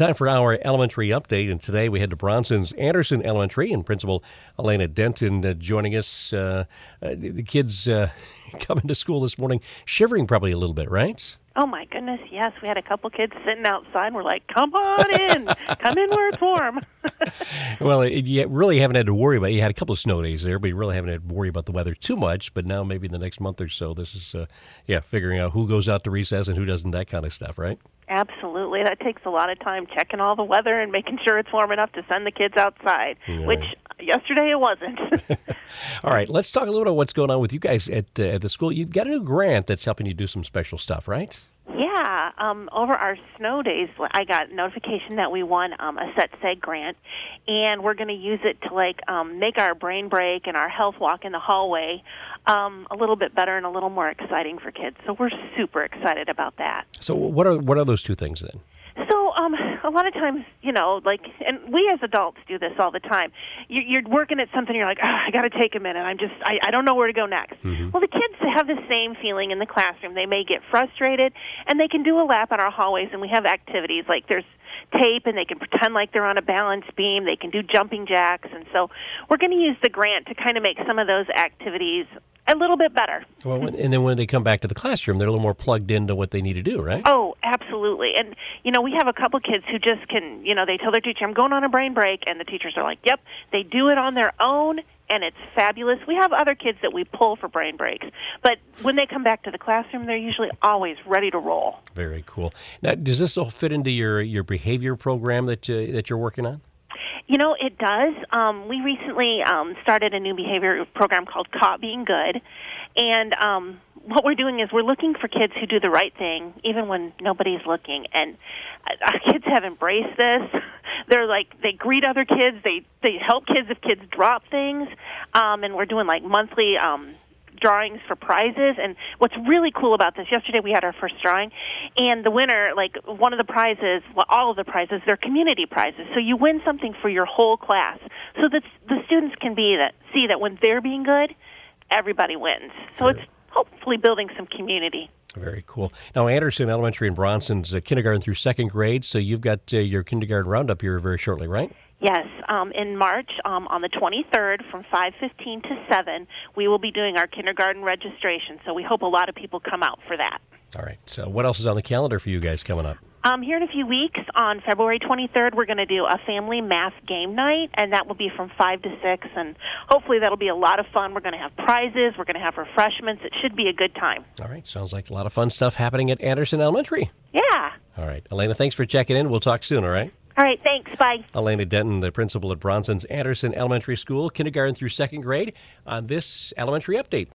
Time for our elementary update, and today we head to Bronson's Anderson Elementary, and Principal Elena Denton uh, joining us. Uh, uh, the kids uh, coming to school this morning, shivering probably a little bit, right? Oh my goodness, yes. We had a couple kids sitting outside. We're like, "Come on in, come in where it's warm." well, it, you really haven't had to worry about. It. You had a couple of snow days there, but you really haven't had to worry about the weather too much. But now, maybe in the next month or so, this is, uh, yeah, figuring out who goes out to recess and who doesn't, that kind of stuff, right? Absolutely. That takes a lot of time checking all the weather and making sure it's warm enough to send the kids outside, which yesterday it wasn't. all right, let's talk a little bit about what's going on with you guys at, uh, at the school. You've got a new grant that's helping you do some special stuff, right? Yeah, um, over our snow days, I got notification that we won um, a Set Seg grant, and we're going to use it to like um, make our brain break and our health walk in the hallway um, a little bit better and a little more exciting for kids. So we're super excited about that. So what are what are those two things then? A lot of times, you know, like, and we as adults do this all the time. You, you're working at something, you're like, oh, I got to take a minute. I'm just, I, I don't know where to go next. Mm-hmm. Well, the kids have the same feeling in the classroom. They may get frustrated, and they can do a lap on our hallways, and we have activities like there's tape and they can pretend like they're on a balance beam. They can do jumping jacks. And so we're going to use the grant to kind of make some of those activities a little bit better. Well, and then when they come back to the classroom, they're a little more plugged into what they need to do, right? Oh, absolutely. And you know, we have a couple kids who just can, you know, they tell their teacher, "I'm going on a brain break," and the teachers are like, "Yep." They do it on their own, and it's fabulous. We have other kids that we pull for brain breaks, but when they come back to the classroom, they're usually always ready to roll. Very cool. Now, does this all fit into your your behavior program that uh, that you're working on? You know, it does. Um, we recently um, started a new behavior program called Caught Being Good. And um, what we're doing is we're looking for kids who do the right thing, even when nobody's looking. And uh, our kids have embraced this. They're like they greet other kids. They they help kids if kids drop things. Um, and we're doing like monthly um, drawings for prizes. And what's really cool about this, yesterday we had our first drawing, and the winner, like one of the prizes, well, all of the prizes, they're community prizes. So you win something for your whole class, so that the students can be that see that when they're being good, everybody wins. So it's hopefully building some community. Very cool. Now, Anderson Elementary in Bronson's uh, kindergarten through second grade, so you've got uh, your kindergarten roundup here very shortly, right? Yes, um, in March um, on the 23rd from 5:15 to 7, we will be doing our kindergarten registration. So we hope a lot of people come out for that. All right. So what else is on the calendar for you guys coming up? Um, here in a few weeks, on February 23rd, we're going to do a family math game night, and that will be from 5 to 6. And hopefully, that'll be a lot of fun. We're going to have prizes, we're going to have refreshments. It should be a good time. All right. Sounds like a lot of fun stuff happening at Anderson Elementary. Yeah. All right. Elena, thanks for checking in. We'll talk soon, all right? All right, thanks. Bye. Elena Denton, the principal at Bronson's Anderson Elementary School, kindergarten through second grade, on this elementary update.